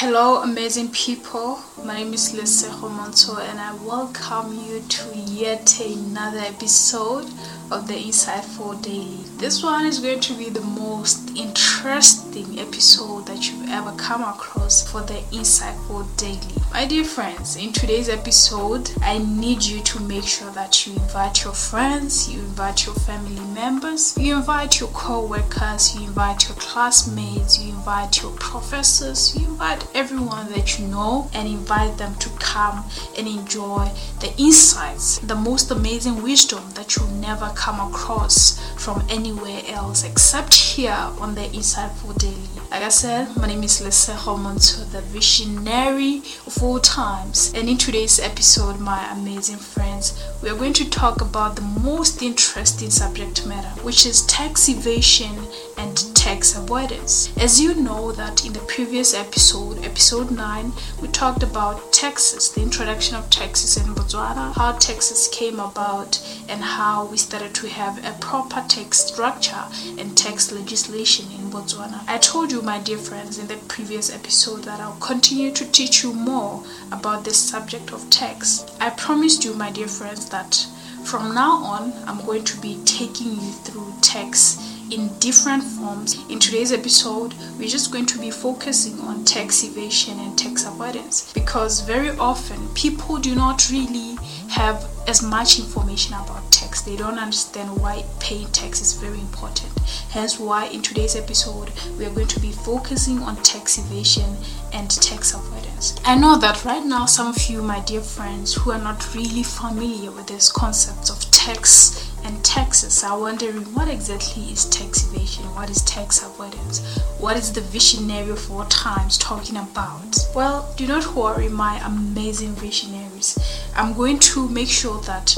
Hello, amazing people. My name is Lise Homonto, and I welcome you to yet another episode of the Insightful Daily. This one is going to be the most interesting episode that you've ever come across for the Insightful Daily. My dear friends, in today's episode, I need you to make sure that you invite your friends, you invite your family members, you invite your co workers, you invite your classmates, you invite your professors, you invite everyone that you know, and invite them to come and enjoy the insights, the most amazing wisdom that you'll never come across from anywhere else except here on the Insightful Daily. Like I said, my name is Lise Homonto, the visionary of all times. And in today's episode, my amazing friends, we are going to talk about the most interesting subject matter, which is tax evasion and tax avoidance. As you know that in the previous episode, episode 9, we talked about taxes, the introduction of taxes in Botswana, how taxes came about and how we started to have a proper tax structure and tax legislation in Botswana. I told you my dear friends in the previous episode that I'll continue to teach you more about this subject of tax. I promised you my dear friends that from now on I'm going to be taking you through tax in different forms. In today's episode, we're just going to be focusing on tax evasion and tax avoidance because very often people do not really have as much information about tax. They don't understand why paying tax is very important. Hence, why in today's episode, we are going to be focusing on tax evasion and tax avoidance. I know that right now, some of you, my dear friends, who are not really familiar with these concepts of tax and taxes are wondering what exactly is tax evasion, what is tax avoidance, what is the visionary of all times talking about. Well, do not worry, my amazing visionaries. I'm going to make sure that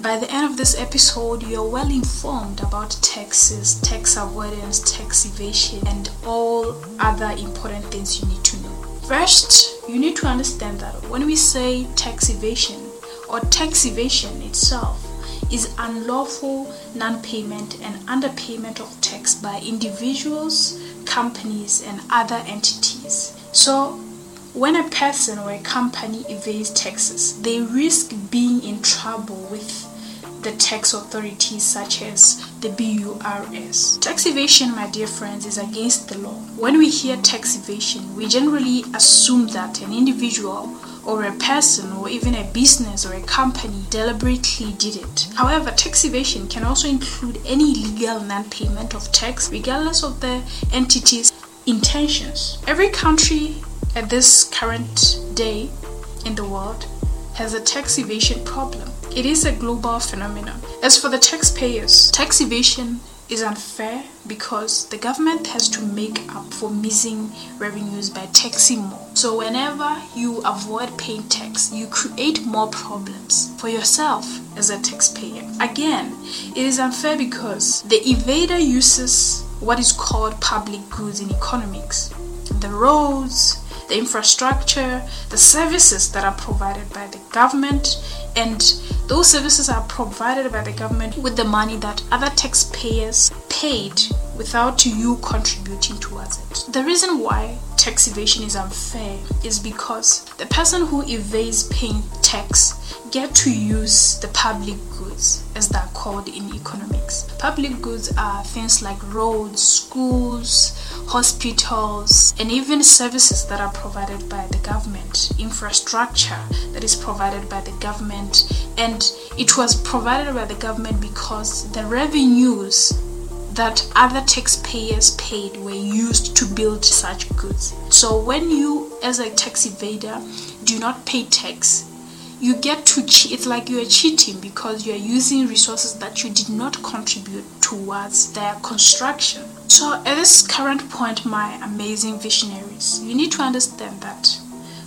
by the end of this episode, you are well informed about taxes, tax avoidance, tax evasion, and all other important things you need to know. First, you need to understand that when we say tax evasion or tax evasion itself, is unlawful non-payment and underpayment of tax by individuals, companies, and other entities. So, when a person or a company evades taxes, they risk being in trouble with the tax authorities such as the BURS. Tax evasion, my dear friends, is against the law. When we hear tax evasion, we generally assume that an individual or a person or even a business or a company deliberately did it. However, tax evasion can also include any legal non payment of tax, regardless of the entity's intentions. Every country at this current day in the world has a tax evasion problem. It is a global phenomenon. As for the taxpayers, tax evasion is unfair because the government has to make up for missing revenues by taxing more. So, whenever you avoid paying tax, you create more problems for yourself as a taxpayer. Again, it is unfair because the evader uses what is called public goods in economics the roads, the infrastructure, the services that are provided by the government, and those services are provided by the government with the money that other taxpayers paid without you contributing towards it. The reason why tax evasion is unfair is because the person who evades paying tax get to use the public goods as they're called in economics. Public goods are things like roads, schools, hospitals, and even services that are provided by the government, infrastructure that is provided by the government, and it was provided by the government because the revenues that other taxpayers paid were used to build such goods. So when you, as a tax evader, do not pay tax, you get to cheat. It's like you are cheating because you are using resources that you did not contribute towards their construction. So, at this current point, my amazing visionaries, you need to understand that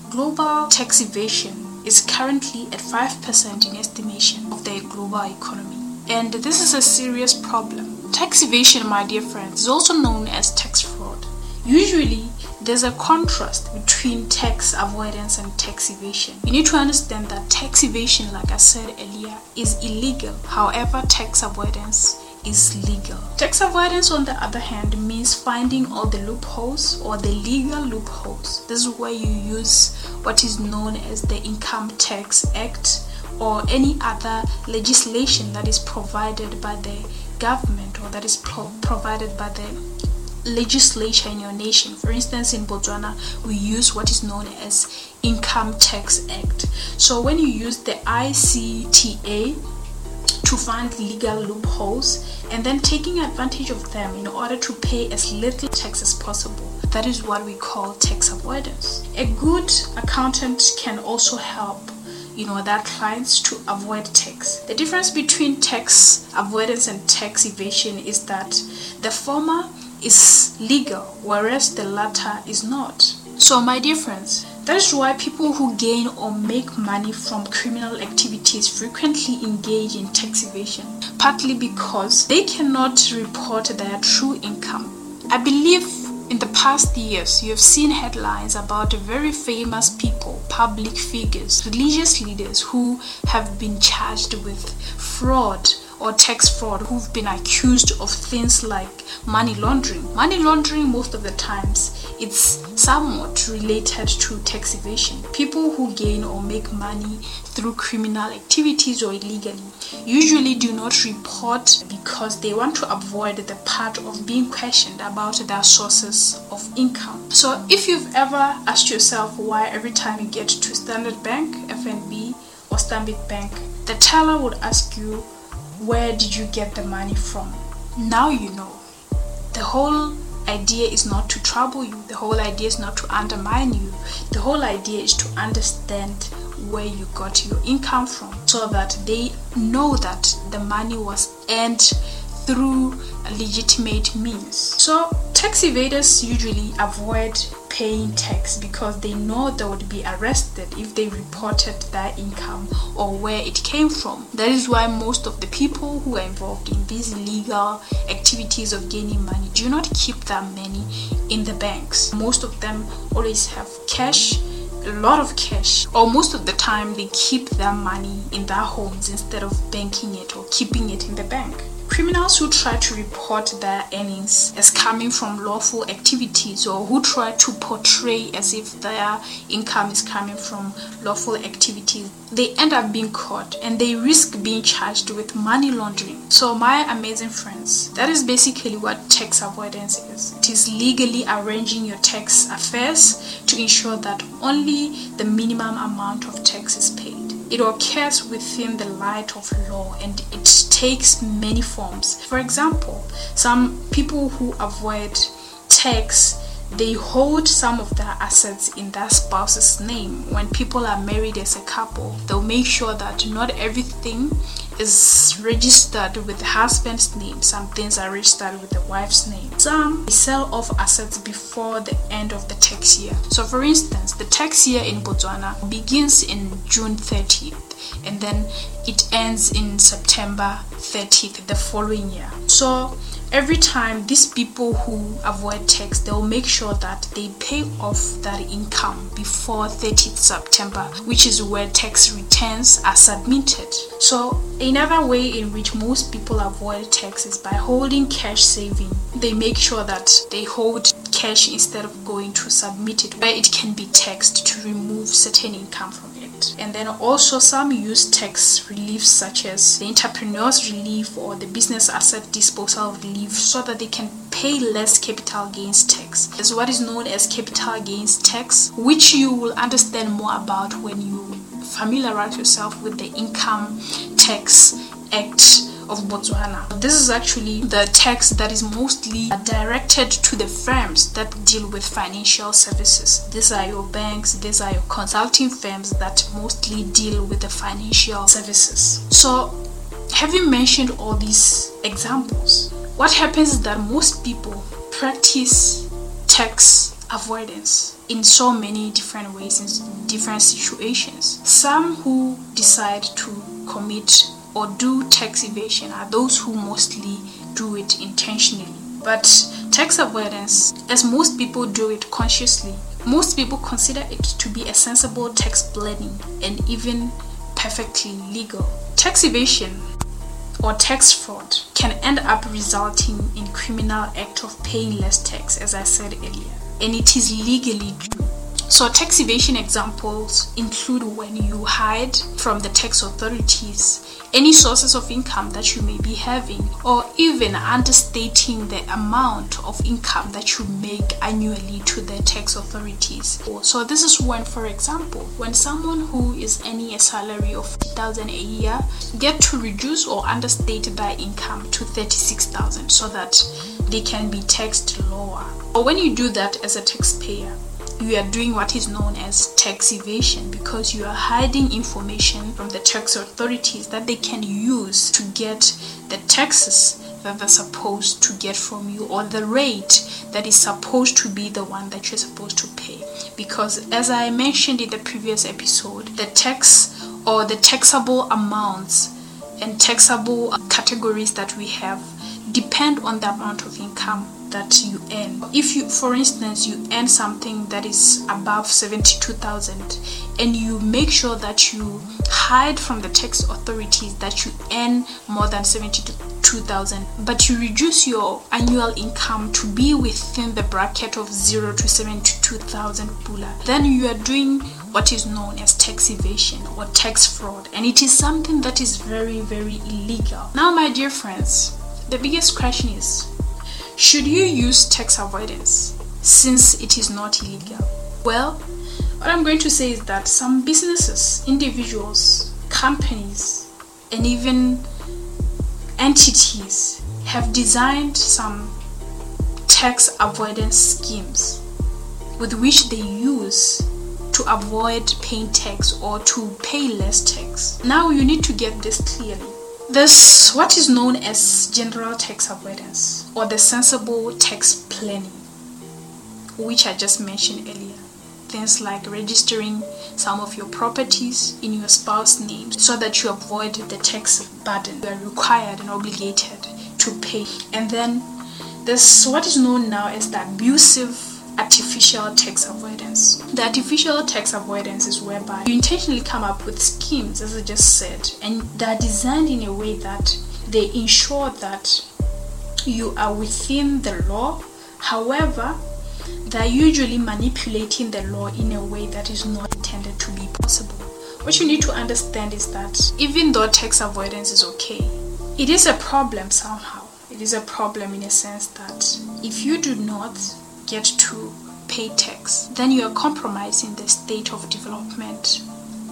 global tax evasion is currently at 5% in estimation of the global economy. And this is a serious problem. Tax evasion, my dear friends, is also known as tax fraud. Usually, there's a contrast between tax avoidance and tax evasion. You need to understand that tax evasion, like I said earlier, is illegal. However, tax avoidance is legal. Tax avoidance, on the other hand, means finding all the loopholes or the legal loopholes. This is where you use what is known as the Income Tax Act or any other legislation that is provided by the government or that is pro- provided by the legislature in your nation. For instance, in Botswana, we use what is known as Income Tax Act. So when you use the ICTA to find legal loopholes and then taking advantage of them in order to pay as little tax as possible. That is what we call tax avoidance. A good accountant can also help you know their clients to avoid tax the difference between tax avoidance and tax evasion is that the former is legal, whereas the latter is not. So, my dear friends, that is why people who gain or make money from criminal activities frequently engage in tax evasion, partly because they cannot report their true income. I believe in the past years, you have seen headlines about very famous people, public figures, religious leaders who have been charged with fraud or tax fraud who've been accused of things like money laundering. Money laundering, most of the times, it's somewhat related to tax evasion. People who gain or make money through criminal activities or illegally usually do not report because they want to avoid the part of being questioned about their sources of income. So, if you've ever asked yourself why every time you get to Standard Bank, FNB, or Stanbic Bank, the teller would ask you where did you get the money from? Now you know. The whole idea is not to trouble you, the whole idea is not to undermine you. The whole idea is to understand where you got your income from so that they know that the money was earned through legitimate means. So, tax evaders usually avoid paying tax because they know they would be arrested if they reported their income or where it came from. That is why most of the people who are involved in these illegal activities of gaining money do not keep their money in the banks. Most of them always have cash a lot of cash or most of the time they keep their money in their homes instead of banking it or keeping it in the bank Criminals who try to report their earnings as coming from lawful activities or who try to portray as if their income is coming from lawful activities, they end up being caught and they risk being charged with money laundering. So, my amazing friends, that is basically what tax avoidance is. It is legally arranging your tax affairs to ensure that only the minimum amount of tax is paid. It occurs within the light of law and it takes many forms. For example, some people who avoid tax they hold some of their assets in their spouse's name. When people are married as a couple, they'll make sure that not everything is registered with the husband's name. Some things are registered with the wife's name. Some sell off assets before the end of the tax year. So, for instance, the tax year in Botswana begins in June 30th and then it ends in September 30th the following year. So, every time these people who avoid tax they'll make sure that they pay off that income before 30th september which is where tax returns are submitted. So another way in which most people avoid tax is by holding cash saving. They make sure that they hold cash instead of going to submit it where it can be taxed to remove certain income from and then also some use tax relief such as the entrepreneur's relief or the business asset disposal relief so that they can pay less capital gains tax. It's what is known as capital gains tax, which you will understand more about when you familiarize yourself with the Income Tax Act of Botswana. This is actually the tax that is mostly directed to the firms that deal with financial services. These are your banks, these are your consulting firms that mostly deal with the financial services. So, having mentioned all these examples, what happens is that most people practice tax avoidance in so many different ways in different situations. Some who decide to commit or do tax evasion are those who mostly do it intentionally. But tax avoidance, as most people do it consciously, most people consider it to be a sensible tax planning and even perfectly legal. Tax evasion or tax fraud can end up resulting in criminal act of paying less tax as I said earlier and it is legally due. So tax evasion examples include when you hide from the tax authorities any sources of income that you may be having, or even understating the amount of income that you make annually to the tax authorities. So, this is when, for example, when someone who is earning a salary of 50,000 a year get to reduce or understate their income to 36,000 so that they can be taxed lower. Or when you do that as a taxpayer, you are doing what is known as tax evasion because you are hiding information from the tax authorities that they can use to get the taxes that they're supposed to get from you or the rate that is supposed to be the one that you're supposed to pay. Because as i mentioned in the previous episode the tax or the taxable amounts and taxable categories that we have depend on the amount of income that you earn. If you, for instance, you earn something that is above 72,000 and you make sure that you hide from the tax authorities that you earn more than 72,000, but you reduce your annual income to be within the bracket of 0 to 72,000 pula, then you are doing what is known as tax evasion or tax fraud, and it is something that is very, very illegal. Now, my dear friends, the biggest question is should you use tax avoidance since it is not illegal? Well, what I'm going to say is that some businesses, individuals, companies, and even entities have designed some tax avoidance schemes with which they use to avoid paying tax or to pay less tax. Now you need to get this clearly. There's what is known as general tax avoidance or the sensible tax planning, which I just mentioned earlier. Things like registering some of your properties in your spouse's name so that you avoid the tax burden you are required and obligated to pay. And then this, what is known now as the abusive artificial tax avoidance. The artificial tax avoidance is whereby you intentionally come up with schemes, as I just said, and they're designed in a way that they ensure that you are within the law. However, they're usually manipulating the law in a way that is not intended to be possible. What you need to understand is that even though tax avoidance is okay, it is a problem somehow. It is a problem in a sense that if you do not get to pay tax, then you are compromising the state of development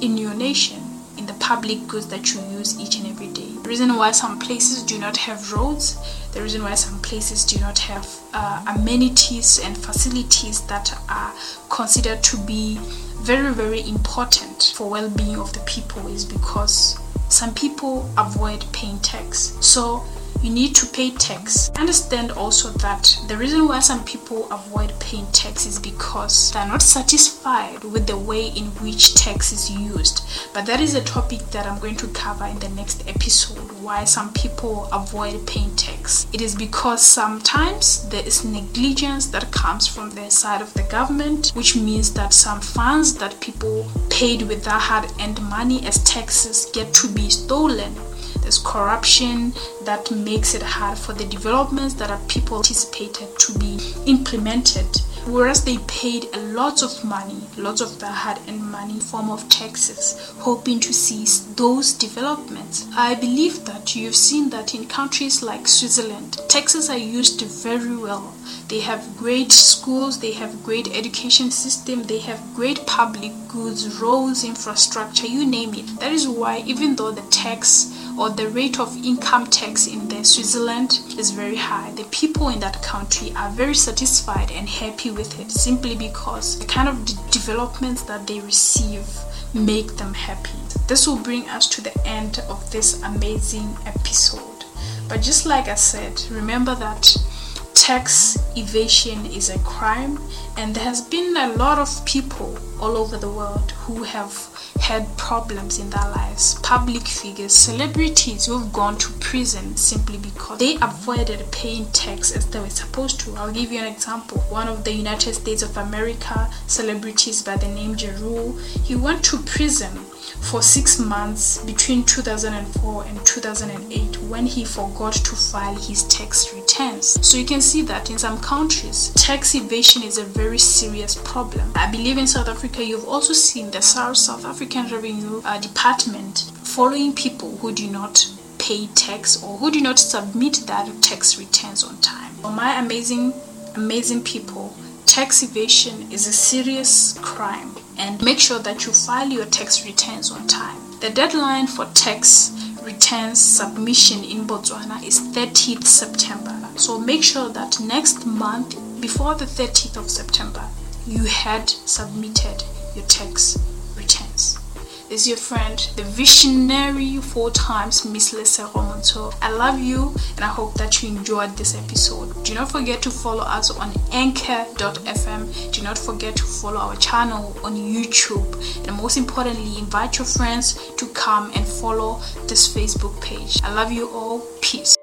in your nation, in the public goods that you use each and every day. The reason why some places do not have roads, the reason why some places do not have uh, amenities and facilities that are considered to be very, very important for well-being of the people is because some people avoid paying tax. So you need to pay tax. Understand also that the reason why some people avoid paying tax is because they're not satisfied with the way in which tax is used. But that is a topic that I'm going to cover in the next episode why some people avoid paying tax. It is because sometimes there is negligence that comes from the side of the government, which means that some funds that people paid with their hard earned money as taxes get to be stolen there's corruption that makes it hard for the developments that are people anticipated to be implemented whereas they paid a lot of money lots of uh, the hard-earned money in form of taxes hoping to seize those developments. I believe that you've seen that in countries like switzerland taxes are used very well. They have great schools they have great education system they have great public goods roads infrastructure you name it. That is why even though the tax or the rate of income tax in the Switzerland is very high. The people in that country are very satisfied and happy with it simply because the kind of developments that they receive make them happy. This will bring us to the end of this amazing episode. But just like I said, remember that tax evasion is a crime and there has been a lot of people all over the world who have had problems in their lives, public figures, celebrities who have gone to prison simply because they avoided paying tax as they were supposed to. I'll give you an example. One of the United States of America celebrities by the name Ja Rule, he went to prison for six months between 2004 and 2008 when he forgot to file his tax returns. So you can see that in some countries, tax evasion is a very serious problem. I believe in South Africa, you've also seen the South African Revenue uh, Department following people who do not pay tax or who do not submit their tax returns on time. For my amazing, amazing people, tax evasion is a serious crime and make sure that you file your tax returns on time. The deadline for tax returns submission in Botswana is 30th September. So make sure that next month, before the 30th of September, you had submitted your tax is your friend, the visionary four times Miss Lisa Romonto. I love you and I hope that you enjoyed this episode. Do not forget to follow us on anchor.fm. Do not forget to follow our channel on YouTube. And most importantly, invite your friends to come and follow this Facebook page. I love you all. Peace.